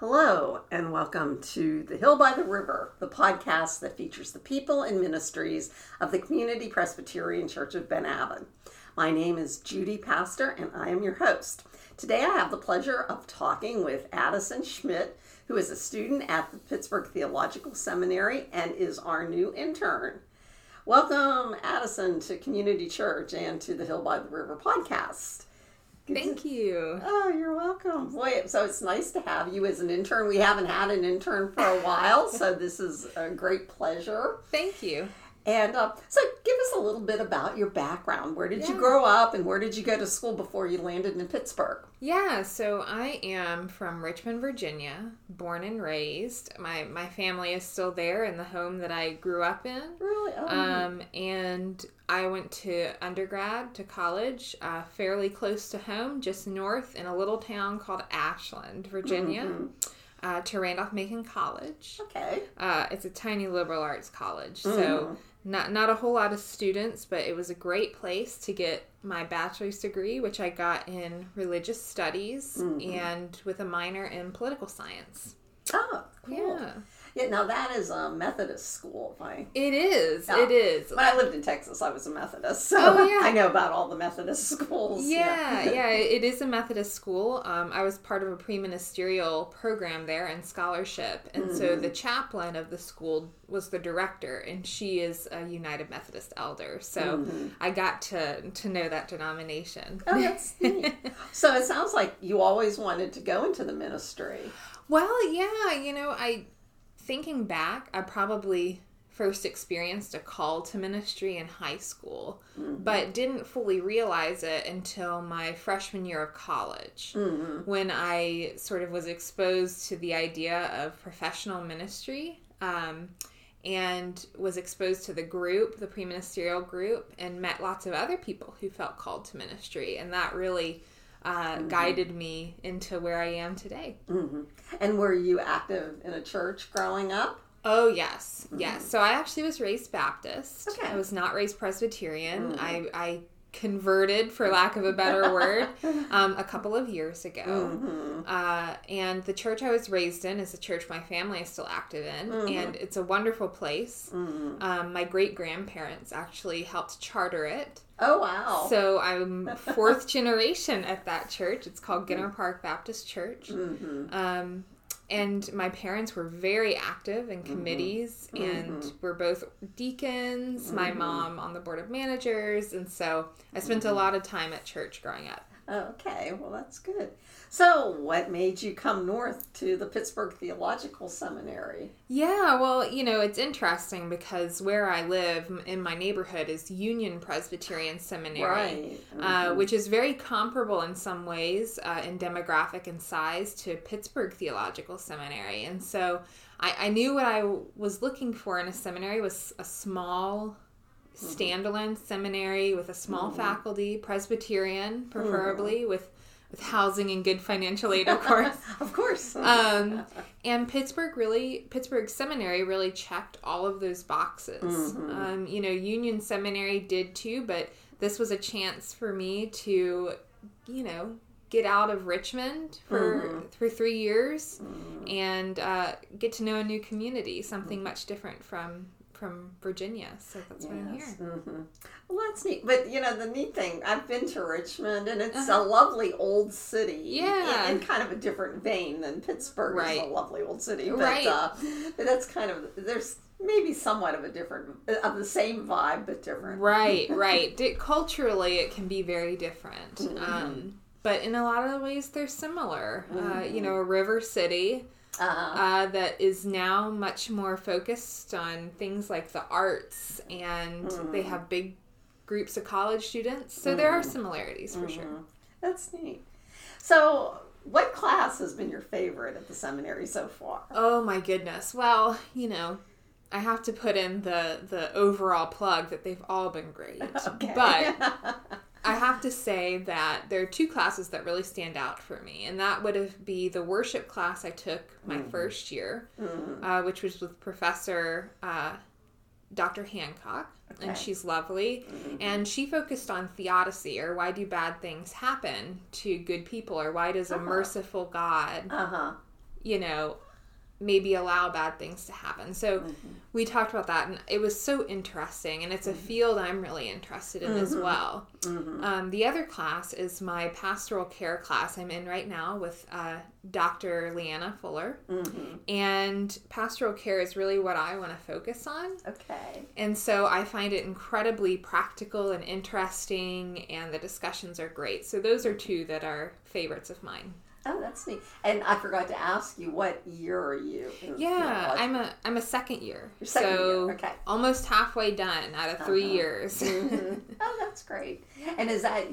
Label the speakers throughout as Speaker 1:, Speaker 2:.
Speaker 1: Hello, and welcome to The Hill by the River, the podcast that features the people and ministries of the Community Presbyterian Church of Ben Avon. My name is Judy Pastor, and I am your host. Today I have the pleasure of talking with Addison Schmitt, who is a student at the Pittsburgh Theological Seminary and is our new intern. Welcome, Addison, to Community Church and to the Hill by the River podcast.
Speaker 2: Thank you.
Speaker 1: Oh, you're welcome. Boy, so it's nice to have you as an intern. We haven't had an intern for a while, so this is a great pleasure.
Speaker 2: Thank you.
Speaker 1: And uh, so, give us a little bit about your background. Where did you grow up, and where did you go to school before you landed in Pittsburgh?
Speaker 2: Yeah, so I am from Richmond, Virginia, born and raised. My my family is still there in the home that I grew up in.
Speaker 1: Really? Oh,
Speaker 2: Um, and I went to undergrad to college, uh, fairly close to home, just north in a little town called Ashland, Virginia, uh, to Randolph Macon College.
Speaker 1: okay.
Speaker 2: Uh, it's a tiny liberal arts college, so not not a whole lot of students, but it was a great place to get my bachelor's degree, which I got in religious studies and with a minor in political science.
Speaker 1: Oh, cool.
Speaker 2: Yeah,
Speaker 1: Yeah, now that is a Methodist school. If I
Speaker 2: it is.
Speaker 1: Yeah.
Speaker 2: It is.
Speaker 1: when I lived in Texas, I was a Methodist, so
Speaker 2: Oh, yeah.
Speaker 1: I know about all the Methodist schools.
Speaker 2: Yeah, yeah, it is a Methodist school. Um, I was part of a pre-ministerial program there and scholarship, and so the chaplain of the school was the director, and she is a United Methodist elder. So I got to to know that denomination.
Speaker 1: Oh, that's neat. so it sounds like you always wanted to go into the ministry.
Speaker 2: Well, yeah, you know, I thinking back, I probably first experienced a call to ministry in high school, but didn't fully realize it until my freshman year of college when I sort of was exposed to the idea of professional ministry. Um, and was exposed to the group, the pre-ministerial group, and met lots of other people who felt called to ministry, and that really uh, mm-hmm. guided me into where I am today. Mm-hmm.
Speaker 1: And were you active in a church growing up?
Speaker 2: Oh yes, yes. Mm-hmm. So I actually was raised Baptist.
Speaker 1: Okay.
Speaker 2: I was not raised Presbyterian. I I converted, for lack of a better word, um, a couple of years ago. Uh, and the church I was raised in is a church my family is still active in, and it's a wonderful place. Um, my great grandparents actually helped charter it.
Speaker 1: Oh wow.
Speaker 2: So I'm fourth generation at that church. It's called Ginter Park Baptist Church. Um, and my parents were very active in mm-hmm. committees mm-hmm. and were both deacons, my mm-hmm. mom on the board of managers. And so I spent a lot of time at church growing up.
Speaker 1: Okay, well that's good. So what made you come north to the Pittsburgh Theological Seminary?
Speaker 2: Yeah, well, you know, it's interesting because where I live in my neighborhood is Union Presbyterian Seminary.
Speaker 1: Right.
Speaker 2: uh, which is very comparable in some ways uh, in demographic and size to Pittsburgh Theological Seminary. And so I, I knew what I was looking for in a seminary was a small standalone seminary with a small faculty, Presbyterian preferably, with with housing and good financial aid, of course.
Speaker 1: Of course.
Speaker 2: Um, and Pittsburgh really, Pittsburgh Seminary really checked all of those boxes.
Speaker 1: Mm-hmm.
Speaker 2: Um, you know, Union Seminary did too, but this was a chance for me to, you know, get out of Richmond for
Speaker 1: Mm-hmm.
Speaker 2: for three years and uh, get to know a new community, something much different from from Virginia. So that's why I'm
Speaker 1: Yes.
Speaker 2: here.
Speaker 1: hmm Well, that's neat. But you know, the neat thing, I've been to Richmond, and it's
Speaker 2: Uh-huh.
Speaker 1: a lovely old city.
Speaker 2: Yeah.
Speaker 1: in, in kind of a different vein than Pittsburgh is
Speaker 2: Right.
Speaker 1: a lovely old city. But,
Speaker 2: Right.
Speaker 1: uh, but that's kind of there's maybe somewhat of a different of the same vibe, but different.
Speaker 2: Right, right. Culturally, it can be very different.
Speaker 1: Mm-hmm.
Speaker 2: Um, but in a lot of ways, they're similar. Uh, you know, a river city
Speaker 1: Uh,
Speaker 2: uh, that is now much more focused on things like the arts, and
Speaker 1: Mm-hmm.
Speaker 2: they have big groups of college students. So there are similarities for sure.
Speaker 1: that's neat. So, what class has been your favorite at the seminary so far?
Speaker 2: Oh my goodness. Well, you know, I have to put in the the overall plug that they've all been great.
Speaker 1: Okay.
Speaker 2: But I have to say that there are two classes that really stand out for me, and that would have be the worship class I took my first year, uh, which was with Professor uh, Dr. Hancock,
Speaker 1: Okay.
Speaker 2: and she's lovely. And she focused on theodicy, or why do bad things happen to good people, or why does a merciful God
Speaker 1: uh huh.
Speaker 2: you know, maybe allow bad things to happen. So mm-hmm. we talked about that, and it was so interesting. And it's a mm-hmm. field I'm really interested in as mm-hmm. well. Um, the other class is my pastoral care class I'm in right now with uh, Dr. Leanna Fuller. And pastoral care is really what I want to focus on.
Speaker 1: Okay.
Speaker 2: And so I find it incredibly practical and interesting, and the discussions are great. So those are two that are favorites of mine.
Speaker 1: That's neat. And I forgot to ask you, what year are you?
Speaker 2: Yeah? I'm a I'm a second year,
Speaker 1: Your second
Speaker 2: so
Speaker 1: year, okay.
Speaker 2: almost halfway done out of 3
Speaker 1: Uh-huh.
Speaker 2: years.
Speaker 1: Mhm. Oh, that's great. And is that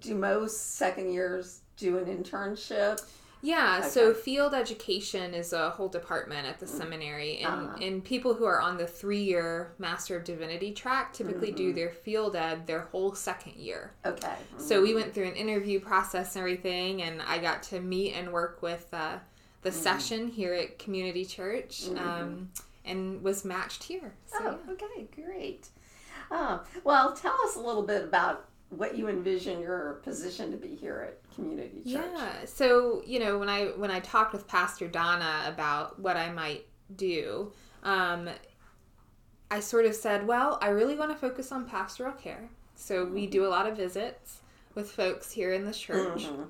Speaker 1: do most second years do an internship?
Speaker 2: Yeah, so field education is a whole department at the seminary, and,
Speaker 1: Uh-huh.
Speaker 2: and people who are on the three year Master of Divinity track typically
Speaker 1: Mm-hmm.
Speaker 2: do their field ed their whole second year.
Speaker 1: Okay.
Speaker 2: So we went through an interview process and everything, and I got to meet and work with uh, the
Speaker 1: Mm-hmm.
Speaker 2: session here at Community Church, um, and was matched here. So,
Speaker 1: Oh,
Speaker 2: yeah.
Speaker 1: okay, great. Oh, well, tell us a little bit about what you envision your position to be here at Community Church.
Speaker 2: Yeah. So you know, when I when I talked with Pastor Donna about what I might do, um, I sort of said, well, I really want to focus on pastoral care. So we do a lot of visits with folks here in the church.
Speaker 1: Mhm.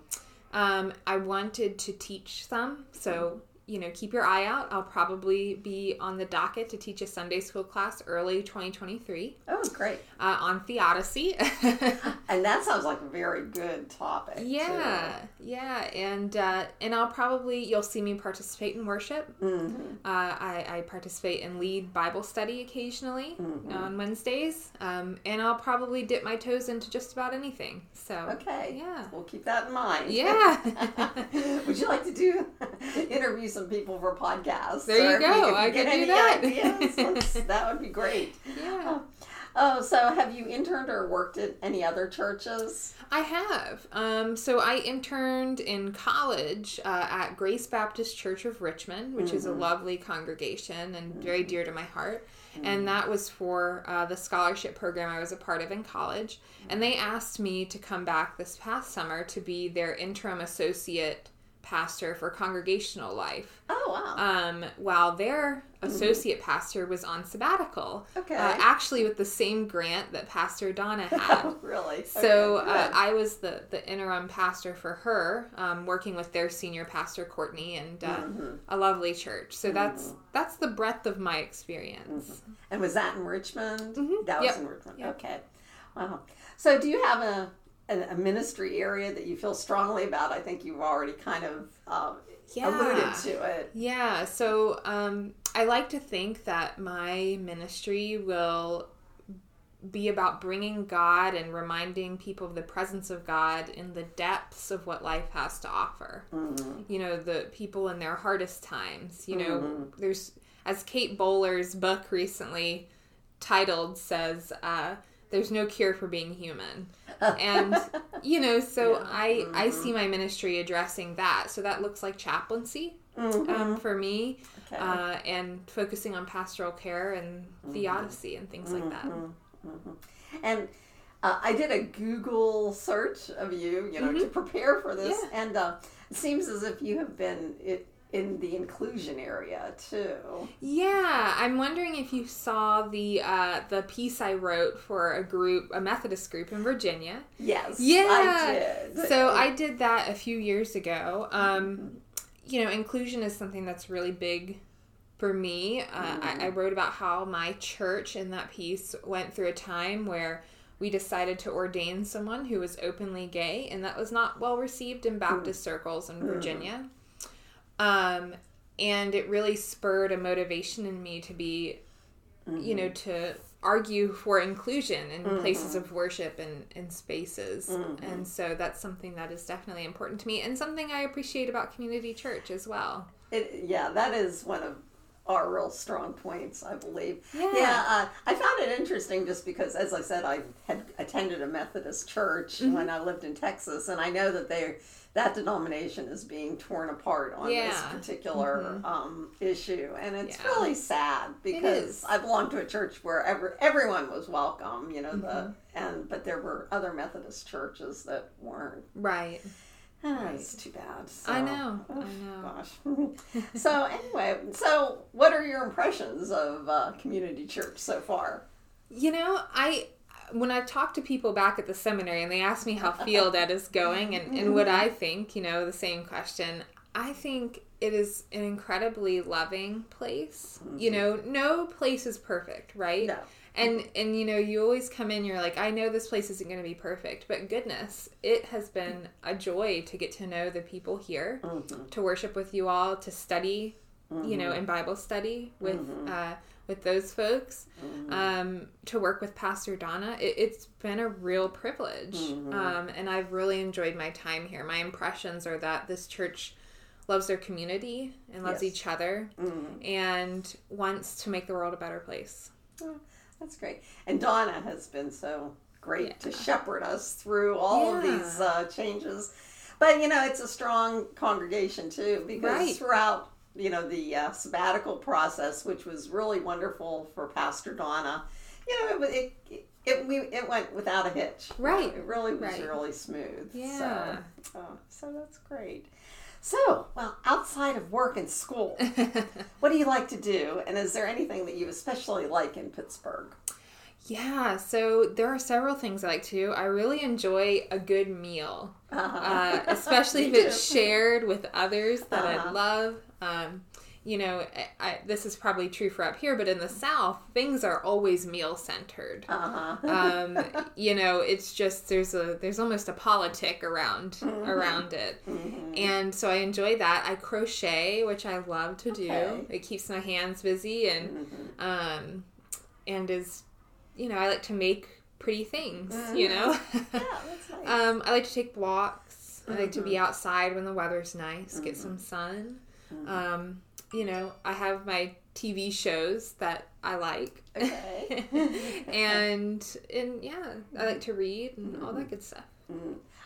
Speaker 2: Um, I wanted to teach some, so you know, keep your eye out. I'll probably be on the docket to teach a Sunday school class early 2023
Speaker 1: Oh, great.
Speaker 2: uh, on theodicy.
Speaker 1: And that sounds like a very good topic. too.
Speaker 2: Yeah, yeah, and uh, and I'll probably you'll see me participate in worship.
Speaker 1: Mhm.
Speaker 2: Uh, I, I participate and lead Bible study occasionally
Speaker 1: Mm-hmm.
Speaker 2: on Wednesdays, um, and I'll probably dip my toes into just about anything. So
Speaker 1: Okay.
Speaker 2: yeah,
Speaker 1: We'll keep that in mind.
Speaker 2: yeah.
Speaker 1: Would you like to do interview some people for podcasts?
Speaker 2: There you go.
Speaker 1: if
Speaker 2: I
Speaker 1: get
Speaker 2: could do that.
Speaker 1: Ideas, that would be great.
Speaker 2: yeah.
Speaker 1: Oh, so have you interned or worked at any other churches?
Speaker 2: I have. Um, so I interned in college uh, at Grace Baptist Church of Richmond, which is a lovely congregation and very dear to my heart. And that was for uh, the scholarship program I was a part of in college. And they asked me to come back this past summer to be their interim associate pastor for congregational life.
Speaker 1: Oh, wow.
Speaker 2: Um, while their associate pastor was on sabbatical,
Speaker 1: Okay.
Speaker 2: uh, actually with the same grant that Pastor Donna had.
Speaker 1: Oh, really?
Speaker 2: So
Speaker 1: Okay,
Speaker 2: uh. I was the, the interim pastor for her, um, working with their senior pastor Courtney and uh,
Speaker 1: Mm-hmm.
Speaker 2: a lovely church. So that's that's the breadth of my experience.
Speaker 1: and was that in Richmond?
Speaker 2: Mhm.
Speaker 1: That was
Speaker 2: Yep.
Speaker 1: in Richmond.
Speaker 2: Yep.
Speaker 1: Okay. Wow. So do you have a, a a ministry area that you feel strongly about? I think you've already kind of um,
Speaker 2: Yeah.
Speaker 1: alluded to it.
Speaker 2: Yeah. So um, I like to think that my ministry will be about bringing God and reminding people of the presence of God in the depths of what life has to offer.
Speaker 1: Mm-hmm.
Speaker 2: you know the people in their hardest times you know there's as kate bowler's book recently titled says uh, there's no cure for being human. And you know so
Speaker 1: Yeah.
Speaker 2: i i see my ministry addressing that. So that looks like chaplaincy um, for me
Speaker 1: Okay.
Speaker 2: uh, and focusing on pastoral care and theodicy and things like that.
Speaker 1: And uh, I did a Google search of you, you know, to prepare for this,
Speaker 2: Mm-hmm. Yeah.
Speaker 1: and uh, it seems as if you have been it, in the inclusion area too.
Speaker 2: Yeah, I'm wondering if you saw the uh, the piece I wrote for a group, a Methodist group in Virginia.
Speaker 1: Yes,
Speaker 2: Yeah.
Speaker 1: I did.
Speaker 2: So I did that a few years ago. Um, you know, inclusion is something that's really big for me. Uh, I, I wrote about how my church in that piece went through a time where we decided to ordain someone who was openly gay, and that was not well received in Baptist circles in Virginia. Um, and it really spurred a motivation in me to be, you know, mm-hmm. to argue for inclusion in mm-hmm. places of worship and, and spaces. Mm-hmm. And so that's something that is definitely important to me and something I appreciate about community church as well.
Speaker 1: It, yeah, that is one of our real strong points, I believe.
Speaker 2: Yeah.
Speaker 1: uh, I found it interesting just because, as I said, I had attended a Methodist church
Speaker 2: Mm-hmm.
Speaker 1: when I lived in Texas, and I know that they that denomination is being torn apart on this
Speaker 2: Yeah. Mm-hmm.
Speaker 1: particular um, issue, and it's
Speaker 2: Yeah.
Speaker 1: really sad because. I belonged to a church where every, everyone was welcome, you know,
Speaker 2: Mm-hmm.
Speaker 1: the and but there were other Methodist churches that weren't.
Speaker 2: Right.
Speaker 1: That's too bad. So,
Speaker 2: I know.
Speaker 1: oh,
Speaker 2: I know.
Speaker 1: Gosh. so anyway, so what are your impressions of uh, community church so far?
Speaker 2: You know, I when I talk to people back at the seminary and they ask me how Field Ed is going and, and what I think, you know, the same question. I think it is an incredibly loving place. You know, no place is perfect, right?
Speaker 1: No.
Speaker 2: And and you know, you always come in you're like, I know this place isn't going to be perfect, but goodness, it has been a joy to get to know the people here, to worship with you all, to study, you know, in Bible study with uh with those folks, um, to work with Pastor Donna. It, it's been a real privilege. Um, and I've really enjoyed my time here. My impressions are that this church loves their community and loves
Speaker 1: Yes.
Speaker 2: each other and wants to make the world a better place.
Speaker 1: That's great. And Donna has been so great to shepherd us through all of these uh, changes. But you know, it's a strong congregation too, because
Speaker 2: Right.
Speaker 1: throughout you know the uh, sabbatical process, which was really wonderful for Pastor Donna, you know, it it it, it, we, it went without a hitch.
Speaker 2: Right.
Speaker 1: It really was
Speaker 2: Right.
Speaker 1: really smooth.
Speaker 2: Yeah.
Speaker 1: So, oh, so that's great. So, well, outside of work and school, what do you like to do? And is there anything that you especially like in Pittsburgh?
Speaker 2: Yeah, so there are several things I like to do. I really enjoy a good meal, uh, especially if it's shared with others that I
Speaker 1: Uh-huh.
Speaker 2: love. Um, you know, I, I, this is probably true for up here, but in the South, things are always meal centered.
Speaker 1: Uh-huh.
Speaker 2: um, you know, it's just there's a there's almost a politic around
Speaker 1: Mm-hmm.
Speaker 2: around it, and so I enjoy that. I crochet, which I love to do. It keeps my hands busy and um, and is you know I like to make pretty things. You know,
Speaker 1: yeah, that's nice.
Speaker 2: um, I like to take walks. I like to be outside when the weather's nice, get some sun. Um, you know, I have my TV shows that I like.
Speaker 1: Okay.
Speaker 2: and and yeah, I like to read and all that good stuff.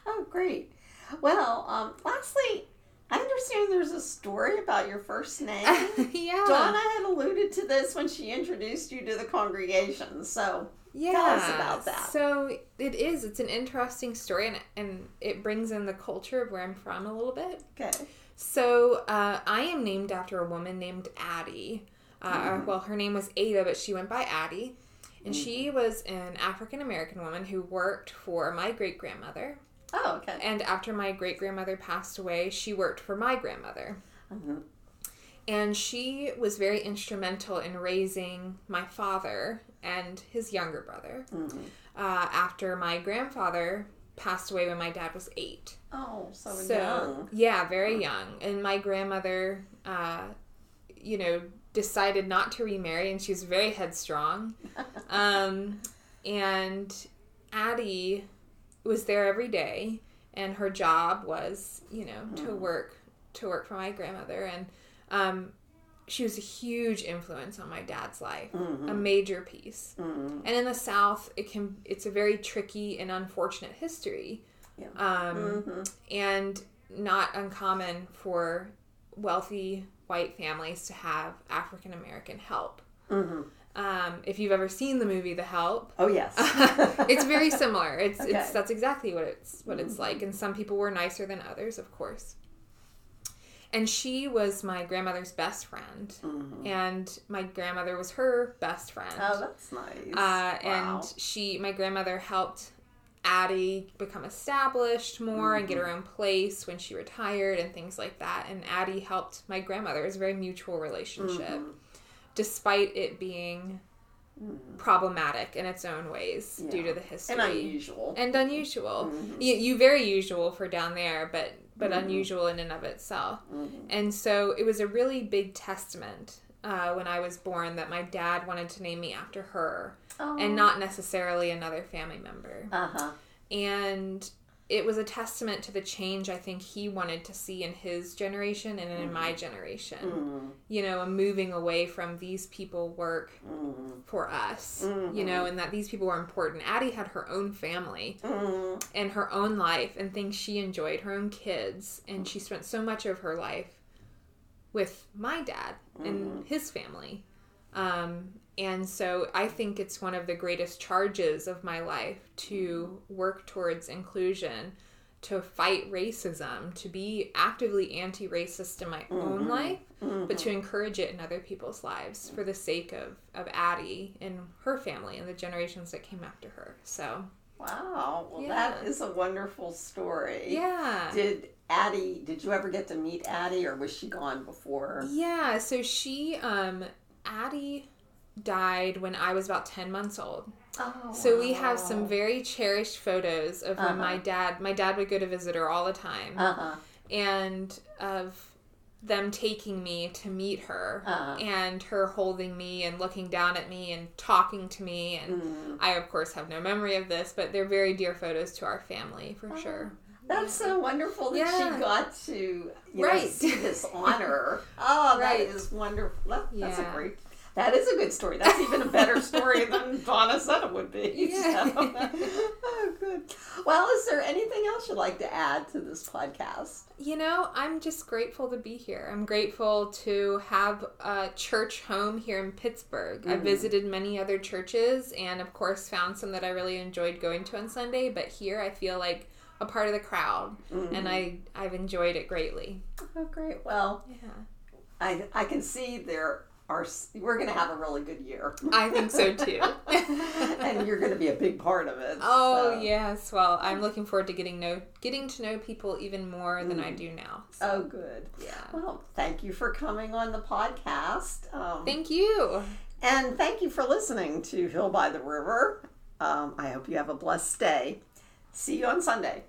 Speaker 1: oh, great. Well, um, lastly, I understand there's a story about your first name.
Speaker 2: yeah.
Speaker 1: Donna had alluded to this when she introduced you to the congregation. So,
Speaker 2: yeah.
Speaker 1: tell us about that.
Speaker 2: So it is. It's an interesting story, and and it brings in the culture of where I'm from a little bit.
Speaker 1: okay.
Speaker 2: So uh, I am named after a woman named Addie. Uh, Well, her name was Ada, but she went by Addie. And she was an African American woman who worked for my great grandmother.
Speaker 1: Oh, okay.
Speaker 2: And after my great grandmother passed away, she worked for my grandmother.
Speaker 1: Mhm.
Speaker 2: And she was very instrumental in raising my father and his younger brother.
Speaker 1: Mhm.
Speaker 2: Uh, after my grandfather passed away when my dad was eight.
Speaker 1: Oh, so,
Speaker 2: So
Speaker 1: young.
Speaker 2: yeah, very young. And my grandmother, uh, you know, decided not to remarry, and she was very headstrong. Um, and Addie was there every day, and her job was, you know, to work to work for my grandmother, and um, she was a huge influence on my dad's life, a major piece.
Speaker 1: Mhm.
Speaker 2: And in the South, it can it's a very tricky and unfortunate history,
Speaker 1: Yeah.
Speaker 2: um,
Speaker 1: Mhm.
Speaker 2: and not uncommon for wealthy white families to have African American help.
Speaker 1: Mhm.
Speaker 2: Um, if you've ever seen the movie The Help,
Speaker 1: Oh, yes.
Speaker 2: it's very similar. It's,
Speaker 1: Okay.
Speaker 2: it's that's exactly what it's what it's like, and some people were nicer than others, of course. And she was my grandmother's best friend, and my grandmother was her best friend.
Speaker 1: oh, that's nice.
Speaker 2: Uh,
Speaker 1: Wow.
Speaker 2: and she, my grandmother, helped Addie become established more and get mm-hmm. her own place when she retired and things like that. And Addie helped my grandmother. It was a very mutual relationship, mm-hmm. despite it being mm-hmm. problematic in its own ways due to the history
Speaker 1: and unusual.
Speaker 2: and unusual. You, you very usual for down there, but but unusual in and of itself. And so it was a really big testament uh, when I was born that my dad wanted to name me after her
Speaker 1: oh.
Speaker 2: and not necessarily another family member.
Speaker 1: Uh huh.
Speaker 2: And it was a testament to the change I think he wanted to see in his generation and in my generation.
Speaker 1: Mm-hmm.
Speaker 2: You know, a moving away from these people work
Speaker 1: Mm-hmm.
Speaker 2: for us, you know, and that these people were important. Addie had her own family
Speaker 1: Mm-hmm.
Speaker 2: and her own life and things she enjoyed, her own kids, and she spent so much of her life with my dad and mm-hmm. his family. Um, and so I think it's one of the greatest charges of my life to work towards inclusion, to fight racism, to be actively anti-racist in my own mm-hmm. life, but to mm-hmm. encourage it in other people's lives for the sake of of Addie and her family and the generations that came after her. So
Speaker 1: Wow. Well,
Speaker 2: Yeah.
Speaker 1: that is a wonderful story.
Speaker 2: yeah.
Speaker 1: Did Addie, did you ever get to meet Addie or was she gone before?
Speaker 2: Yeah, so she um Addie died when I was about 10 months old.
Speaker 1: Oh,
Speaker 2: So we have some very cherished photos of when my
Speaker 1: Uh-huh.
Speaker 2: dad my dad would go to visit her all the time
Speaker 1: Uh-huh.
Speaker 2: and of them taking me to meet her
Speaker 1: Uh-huh.
Speaker 2: and her holding me and looking down at me and talking to me and
Speaker 1: Mm.
Speaker 2: I of course have no memory of this but they're very dear photos to our family
Speaker 1: Oh.
Speaker 2: for sure.
Speaker 1: That's so wonderful that
Speaker 2: Yeah.
Speaker 1: she got to you know,
Speaker 2: Right.
Speaker 1: see this honor. Oh, that
Speaker 2: Right.
Speaker 1: is wonderful. That- that's a great. That is a good story. That's even a better story than Donna said it would be.
Speaker 2: Yeah.
Speaker 1: So. oh, good. Well, is there anything else you'd like to add to this podcast?
Speaker 2: You know, I'm just grateful to be here. I'm grateful to have a church home here in Pittsburgh. I
Speaker 1: Mhm.
Speaker 2: visited many other churches and, of course, found some that I really enjoyed going to on Sunday. But here, I feel like a part of the crowd, and I I've enjoyed it greatly.
Speaker 1: Oh, great. Well,
Speaker 2: Yeah,
Speaker 1: I I can see there are. We're going to have a really good year.
Speaker 2: I think so too.
Speaker 1: and you're going to be a big part of it.
Speaker 2: oh
Speaker 1: so.
Speaker 2: yes, well, I'm looking forward to getting know getting to know people even more than I do now. So,
Speaker 1: Oh, good.
Speaker 2: yeah.
Speaker 1: Well, thank you for coming on the podcast. Um,
Speaker 2: Thank you.
Speaker 1: and thank you for listening to Hill by the River. Um, I hope you have a blessed day. See you on Sunday.